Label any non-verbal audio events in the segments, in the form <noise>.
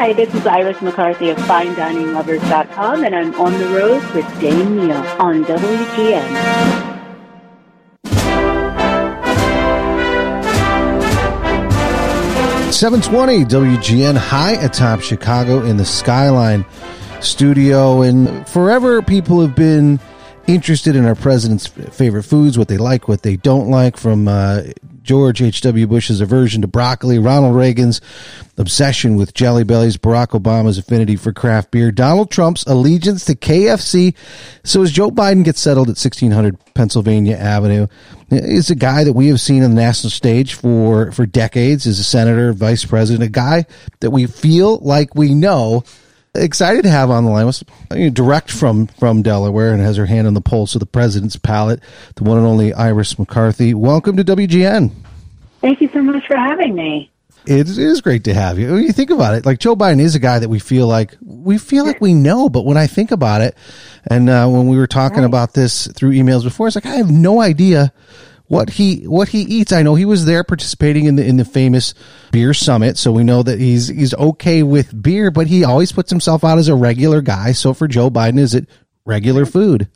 Hi, this is Iris McCarthy of FineDiningLovers.com, and I'm on the road with Dane Neal on WGN. Seven twenty WGN high atop Chicago in the Skyline studio, and forever people have been interested in our president's favorite foods, what they like, what they don't like, from uh, George H.W. Bush's aversion to broccoli, Ronald Reagan's obsession with jelly bellies, Barack Obama's affinity for craft beer, Donald Trump's allegiance to KFC. So as Joe Biden gets settled at 1600 Pennsylvania Avenue, is a guy that we have seen on the national stage for, for decades as a senator, vice president, a guy that we feel like we know excited to have on the line was direct from from Delaware and has her hand on the pulse of the president's palate, the one and only Iris McCarthy. Welcome to WGN. Thank you so much for having me. It is great to have you. When you think about it, like Joe Biden is a guy that we feel like we feel like we know, but when I think about it, and uh, when we were talking right. about this through emails before, it's like I have no idea what he what he eats. I know he was there participating in the in the famous beer summit, so we know that he's he's okay with beer, but he always puts himself out as a regular guy. So for Joe Biden, is it regular food?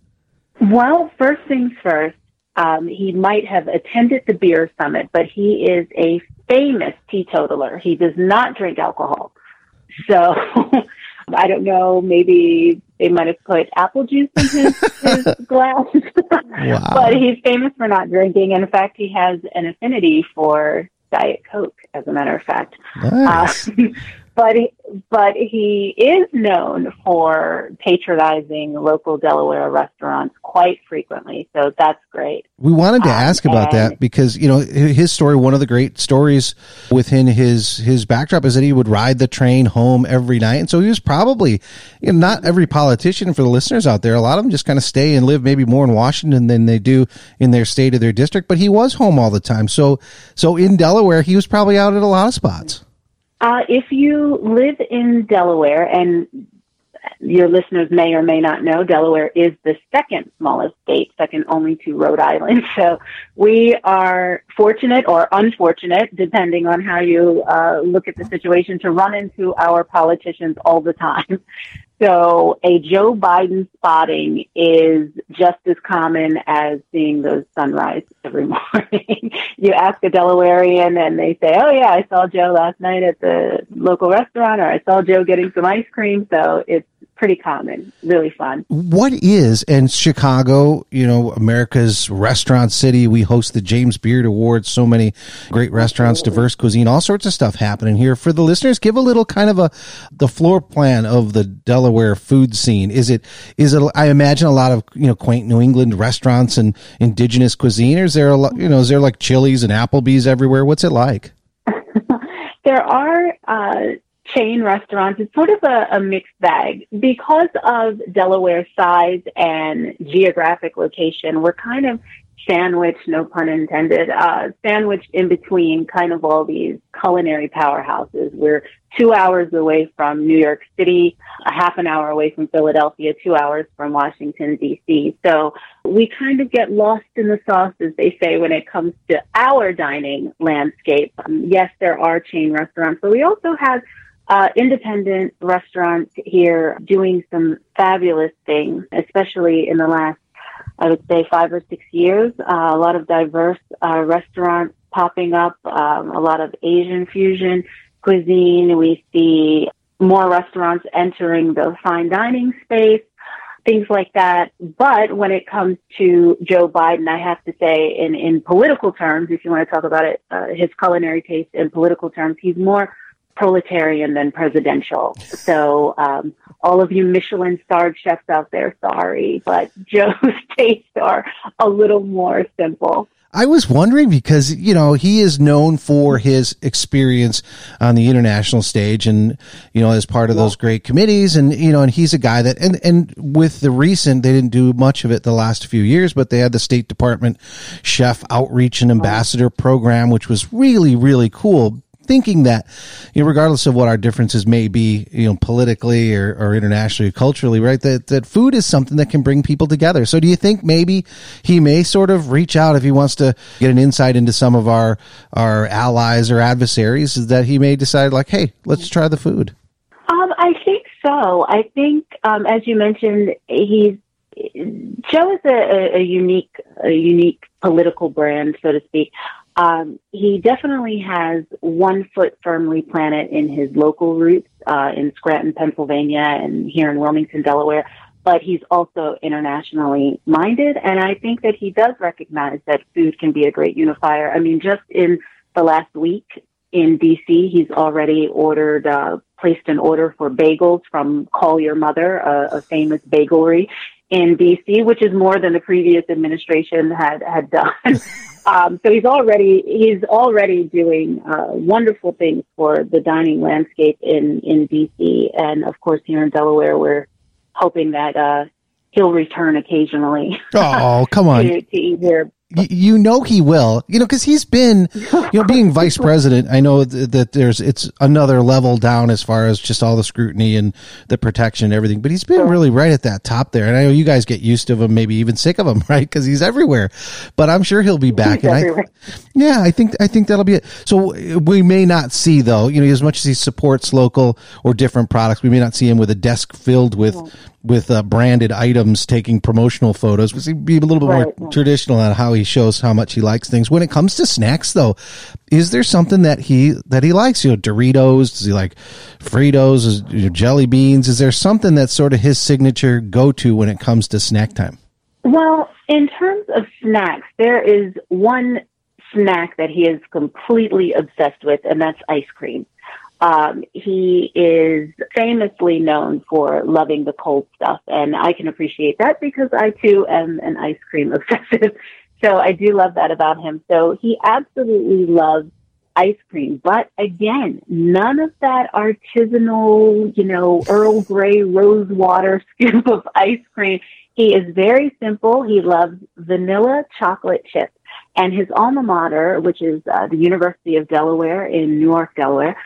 Well, first things first. Um, he might have attended the beer summit, but he is a famous teetotaler. He does not drink alcohol. So <laughs> I don't know, maybe they might have put apple juice in his, <laughs> his glass. wow. But he's famous for not drinking. In fact, he has an affinity for Diet Coke, as a matter of fact. Nice. Uh, <laughs> but he, but he is known for patronizing local Delaware restaurants quite frequently. So that's great. We wanted to um, ask about that because you know his story. One of the great stories within his his backdrop is that he would ride the train home every night, and so he was probably you know, not every politician for the listeners out there. A lot of them just kind of stay and live maybe more in Washington than they do in their state or their district. But he was home all the time. So so in Delaware, he was probably out at a lot of spots. Uh, if you live in Delaware, and your listeners may or may not know, Delaware is the second smallest state, second only to Rhode Island. <laughs> So we are fortunate or unfortunate, depending on how you uh, look at the situation, to run into our politicians all the time. So a Joe Biden spotting is just as common as seeing those sunrise every <laughs> morning. you ask a Delawarean and they say, Oh yeah, I saw Joe last night at the local restaurant or I saw Joe getting some ice cream. So it's pretty common. Really fun. What is and Chicago, you know, America's restaurant city. We host the James Beard Awards. So many great restaurants, diverse cuisine, all sorts of stuff happening here. For the listeners, give a little kind of a the floor plan of the Delaware food scene. Is it is it? I imagine a lot of you know quaint New England restaurants and indigenous cuisine. Or is there a lot? You know, is there like Chili's and Applebee's everywhere? What's it like? <laughs> there are uh, chain restaurants, it's sort of a, a, mixed bag. Because of Delaware's size and geographic location, we're kind of sandwiched, no pun intended, uh, sandwiched in between kind of all these culinary powerhouses. We're two hours away from New York City, a half an hour away from Philadelphia, two hours from Washington, D.C. So we kind of get lost in the sauce, as they say, when it comes to our dining landscape. Um, yes, there are chain restaurants, but we also have uh, independent restaurants here doing some fabulous things, especially in the last, I would say, five or six years. Uh, a lot of diverse uh, restaurants popping up, um, a lot of Asian fusion cuisine. We see more restaurants entering the fine dining space, things like that. But when it comes to Joe Biden, I have to say, in, in political terms, if you want to talk about it, uh, his culinary taste in political terms, he's more proletarian than presidential. So, um, all of you Michelin starred chefs out there, sorry, but <laughs> Joe's tastes are a little more simple. I was wondering because, you know, he is known for his experience on the international stage and, you know, as part of those great committees. And, you know, and he's a guy that, and, and with the recent, they didn't do much of it the last few years, but they had the State Department chef outreach and ambassador program, which was really, really cool thinking that, you know, regardless of what our differences may be, you know, politically or, or internationally, or culturally, right, that, that food is something that can bring people together. So do you think maybe he may sort of reach out if he wants to get an insight into some of our, our allies or adversaries that he may decide like, hey, let's try the food? Um, I think so. I think, um, as you mentioned, he's Joe is a, a, unique, a unique political brand, so to speak. Um, he definitely has one foot firmly planted in his local roots uh, in Scranton, Pennsylvania, and here in Wilmington, Delaware. But he's also internationally minded, and I think that he does recognize that food can be a great unifier. I mean, just in the last week in DC, he's already ordered, uh, placed an order for bagels from Call Your Mother, a, a famous bagelry in DC, which is more than the previous administration had had done. <laughs> um, so he's already he's already doing uh, wonderful things for the dining landscape in in DC, and of course here in Delaware, we're hoping that uh, he'll return occasionally. Oh, come on! <laughs> to, to eat here you know he will, you know, because he's been, you know, being vice president. I know th- that there's it's another level down as far as just all the scrutiny and the protection and everything. But he's been really right at that top there, and I know you guys get used to him, maybe even sick of him, <laughs> right? Because he's everywhere. But I'm sure he'll be back. He's and everywhere. I, yeah, I think I think that'll be it. So we may not see though, you know, as much as he supports local or different products, we may not see him with a desk filled with with uh, branded items taking promotional photos. We be a little bit right, more traditional on how he shows how much he likes things. When it comes to snacks, though, is there something that he that he likes? You know, Doritos. Does he like Fritos? Is, you know, jelly beans? Is there something that's sort of his signature go to when it comes to snack time? Well, in terms of snacks, there is one snack that he is completely obsessed with, and that's ice cream. Um, he is famously known for loving the cold stuff, and I can appreciate that because I too am an ice cream <laughs> obsessive. So I do love that about him. So he absolutely loves ice cream, but again, none of that artisanal, you know, Earl Grey rose water <laughs> scoop of ice cream. He is very simple. He loves vanilla chocolate chip. And his alma mater, which is uh, the University of Delaware in Newark, Delaware,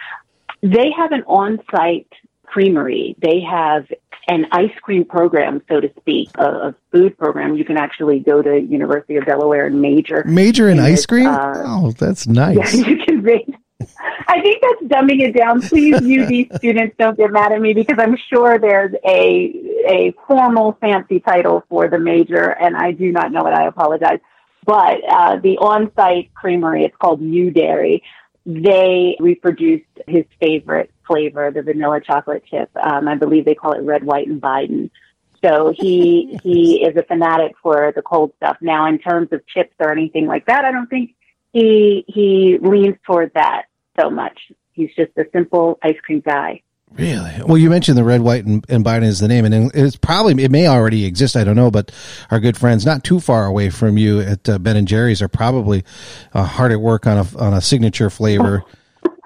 they have an on-site creamery. They have an ice cream program, so to speak, a, a, food program. You can actually go to University of Delaware and major. Major in, in ice cream? Uh, oh, that's nice. Yeah, <laughs> you can read. I think that's dumbing it down. Please, UD <laughs> students, don't get mad at me because I'm sure there's a a formal fancy title for the major, and I do not know it. I apologize. But uh, the on-site creamery, it's called U Dairy they reproduced his favorite flavor, the vanilla chocolate chip. Um, I believe they call it red, white, and Biden. So he <laughs> he is a fanatic for the cold stuff. Now, in terms of chips or anything like that, I don't think he he leans toward that so much. He's just a simple ice cream guy. Really? Well, you mentioned the red, white, and, and Biden is the name, and it's probably it may already exist. I don't know, but our good friends, not too far away from you at uh, Ben and Jerry's, are probably uh, hard at work on a on a signature flavor. <laughs>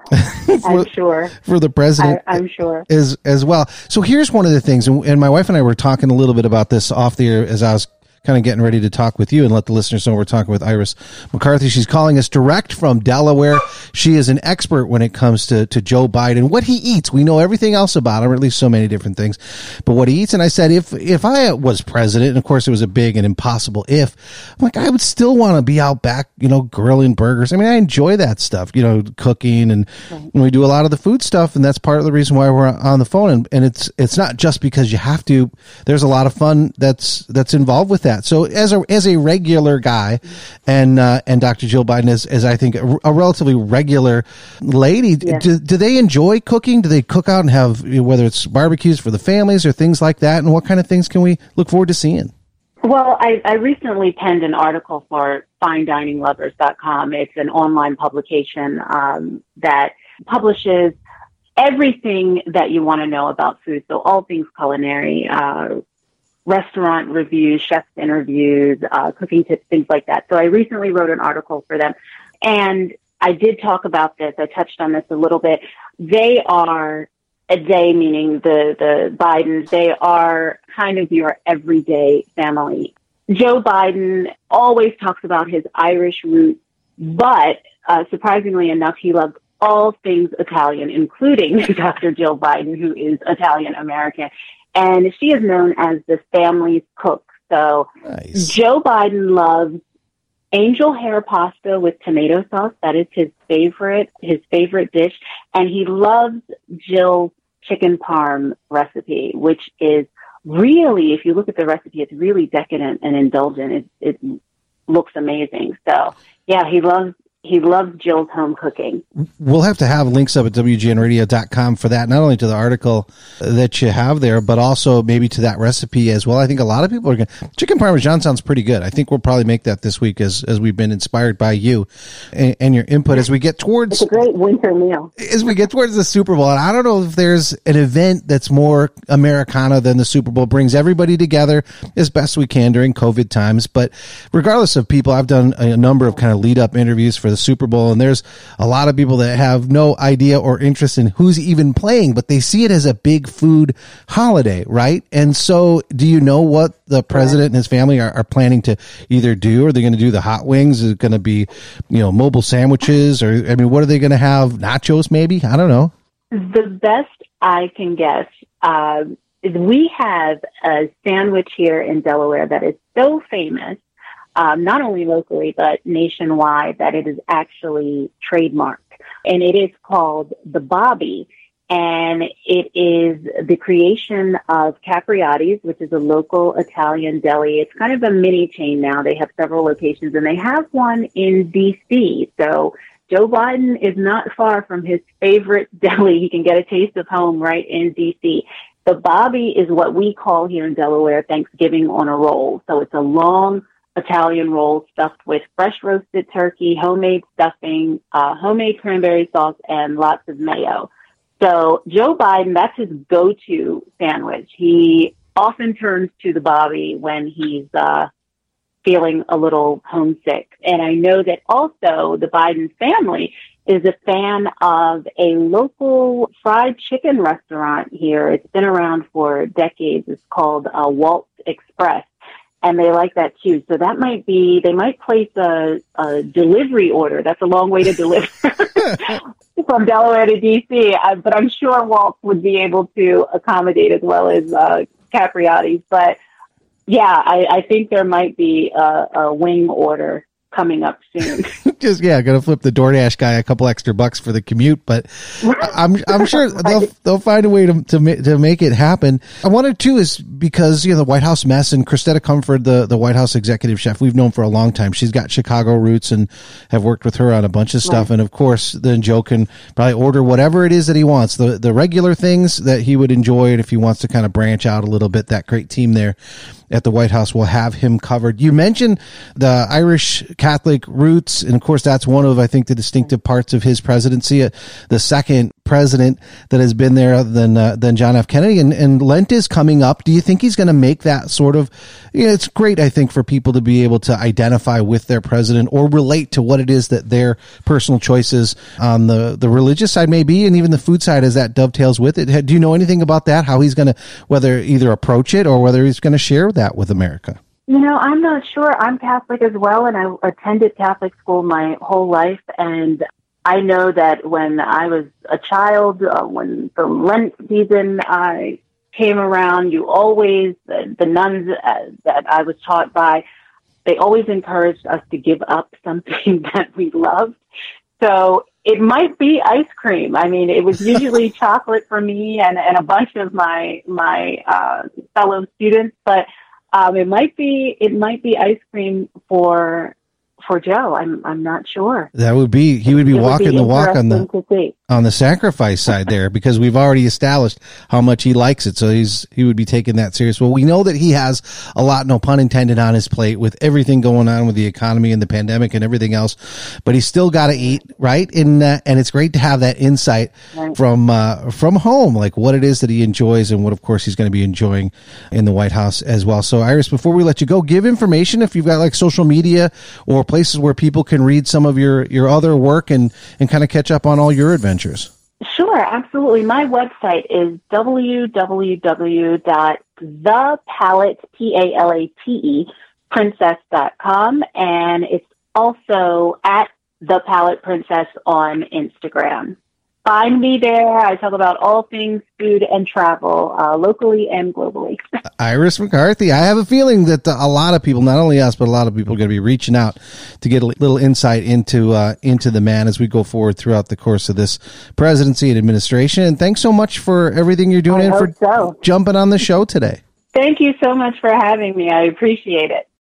<laughs> for, I'm sure for the president. I, am sure as as well. So here's one of the things, and, and my wife and I were talking a little bit about this off the air as I was kind of getting ready to talk with you and let the listeners know we're talking with Iris McCarthy. She's calling us direct from Delaware. She is an expert when it comes to, to Joe Biden, what he eats. We know everything else about him, or at least so many different things, but what he eats. And I said, if, if I was president, and of course it was a big and impossible if, I'm like, I would still want to be out back, you know, grilling burgers. I mean, I enjoy that stuff, you know, cooking and, and we do a lot of the food stuff. And that's part of the reason why we're on the phone. And, and it's, it's not just because you have to, there's a lot of fun that's, that's involved with that that. So as a as a regular guy, and uh, and Dr. Jill Biden is, is I think a, a relatively regular lady. Yeah. Do, do they enjoy cooking? Do they cook out and have whether it's barbecues for the families or things like that? And what kind of things can we look forward to seeing? Well, I, I recently penned an article for FineDiningLovers.com. It's an online publication um, that publishes everything that you want to know about food. So all things culinary, uh, restaurant reviews, chefs interviews, uh, cooking tips, things like that. So I recently wrote an article for them and I did talk about this. I touched on this a little bit. They are a day, meaning the, the Bidens, they are kind of your everyday family. Joe Biden always talks about his Irish roots, but uh, surprisingly enough, he loves all things Italian, including <laughs> Dr. Jill Biden, who is Italian American and she is known as the family's cook. So nice. Joe Biden loves angel hair pasta with tomato sauce. That is his favorite, his favorite dish. And he loves Jill's chicken parm recipe, which is really, if you look at the recipe, it's really decadent and indulgent. It, it looks amazing. So yeah, he loves he loves Jill's home cooking. We'll have to have links up at WGNradio.com for that, not only to the article that you have there, but also maybe to that recipe as well. I think a lot of people are going to, chicken parmesan sounds pretty good. I think we'll probably make that this week as, as we've been inspired by you and, and your input as we get towards. It's a great winter meal. As we get towards the Super Bowl, and I don't know if there's an event that's more Americana than the Super Bowl, brings everybody together as best we can during COVID times. But regardless of people, I've done a number of kind of lead up interviews for the Super Bowl, and there's a lot of people that have no idea or interest in who's even playing, but they see it as a big food holiday, right? And so, do you know what the president and his family are, are planning to either do? Are they going to do the hot wings? Is it going to be, you know, mobile sandwiches? Or, I mean, what are they going to have? Nachos, maybe? I don't know. The best I can guess uh, is we have a sandwich here in Delaware that is so famous um, not only locally but nationwide, that it is actually trademarked. And it is called the Bobby. And it is the creation of Capriotti's, which is a local Italian deli. It's kind of a mini chain now. They have several locations and they have one in DC. So Joe Biden is not far from his favorite <laughs> deli. He can get a taste of home right in DC. The Bobby is what we call here in Delaware Thanksgiving on a roll. So it's a long Italian roll stuffed with fresh roasted turkey, homemade stuffing, uh, homemade cranberry sauce, and lots of mayo. So Joe Biden, that's his go-to sandwich. He often turns to the Bobby when he's uh, feeling a little homesick. And I know that also the Biden family is a fan of a local fried chicken restaurant here. It's been around for decades. It's called uh, Walt's Express and they like that too. So that might be they might place a, a delivery order. That's a long way to deliver <laughs> from Delaware to DC, but I'm sure Walt would be able to accommodate as well as uh, Capriotti's. But yeah, I, I think there might be a, a wing order coming up soon. <laughs> Just yeah, gonna flip the DoorDash guy a couple extra bucks for the commute, but I'm I'm <laughs> sure they'll they'll find a way to to to make it happen. I wanted to is because you know the White House mess and Cristeta Comerford, the the White House executive chef, we've known for a long time. She's got Chicago roots and have worked with her on a bunch of stuff. Right. And of course, then Joe can probably order whatever it is that he wants, the the regular things that he would enjoy, and if he wants to kind of branch out a little bit, that great team there at the White House will have him covered. You mentioned the Irish Catholic roots, and of course, that's one of I think the distinctive parts of his presidency. Uh, the second president that has been there than uh, than John F. Kennedy, and, and Lent is coming up. Do you think he's going to make that sort of? You know, it's great, I think, for people to be able to identify with their president or relate to what it is that their personal choices on the the religious side may be, and even the food side as that dovetails with it. Do you know anything about that? How he's going to whether either approach it or whether he's going to share that with America? You know, I'm not sure. I'm Catholic as well, and I attended Catholic school my whole life. And I know that when I was a child, uh, when the Lent season I came around, you always, the, the nuns uh, that I was taught by, they always encouraged us to give up something <laughs> that we loved. So it might be ice cream. I mean, it was usually <laughs> chocolate for me and, and a bunch of my, my, uh, fellow students, but, um, it might be, it might be ice cream for for Joe. I'm I'm not sure. That would be he would be it walking would be the walk on the on the sacrifice side there because we've already established how much he likes it. So he's he would be taking that serious. Well, we know that he has a lot, no pun intended, on his plate with everything going on with the economy and the pandemic and everything else. But he's still got to eat, right? And uh, and it's great to have that insight right. from uh, from home, like what it is that he enjoys and what, of course, he's going to be enjoying in the White House as well. So, Iris, before we let you go, give information if you've got like social media or places where people can read some of your your other work and and kind of catch up on all your adventures. Sure, absolutely. My website is www.thepalate, P-A-L-A-T-E, and it's also at the Palate Princess on Instagram. Find me there. I talk about all things food and travel, uh, locally and globally. <laughs> Iris McCarthy. I have a feeling that a lot of people, not only us, but a lot of people, are going to be reaching out to get a little insight into uh, into the man as we go forward throughout the course of this presidency and administration. And thanks so much for everything you're doing I and for so. jumping on the show today. Thank you so much for having me. I appreciate it.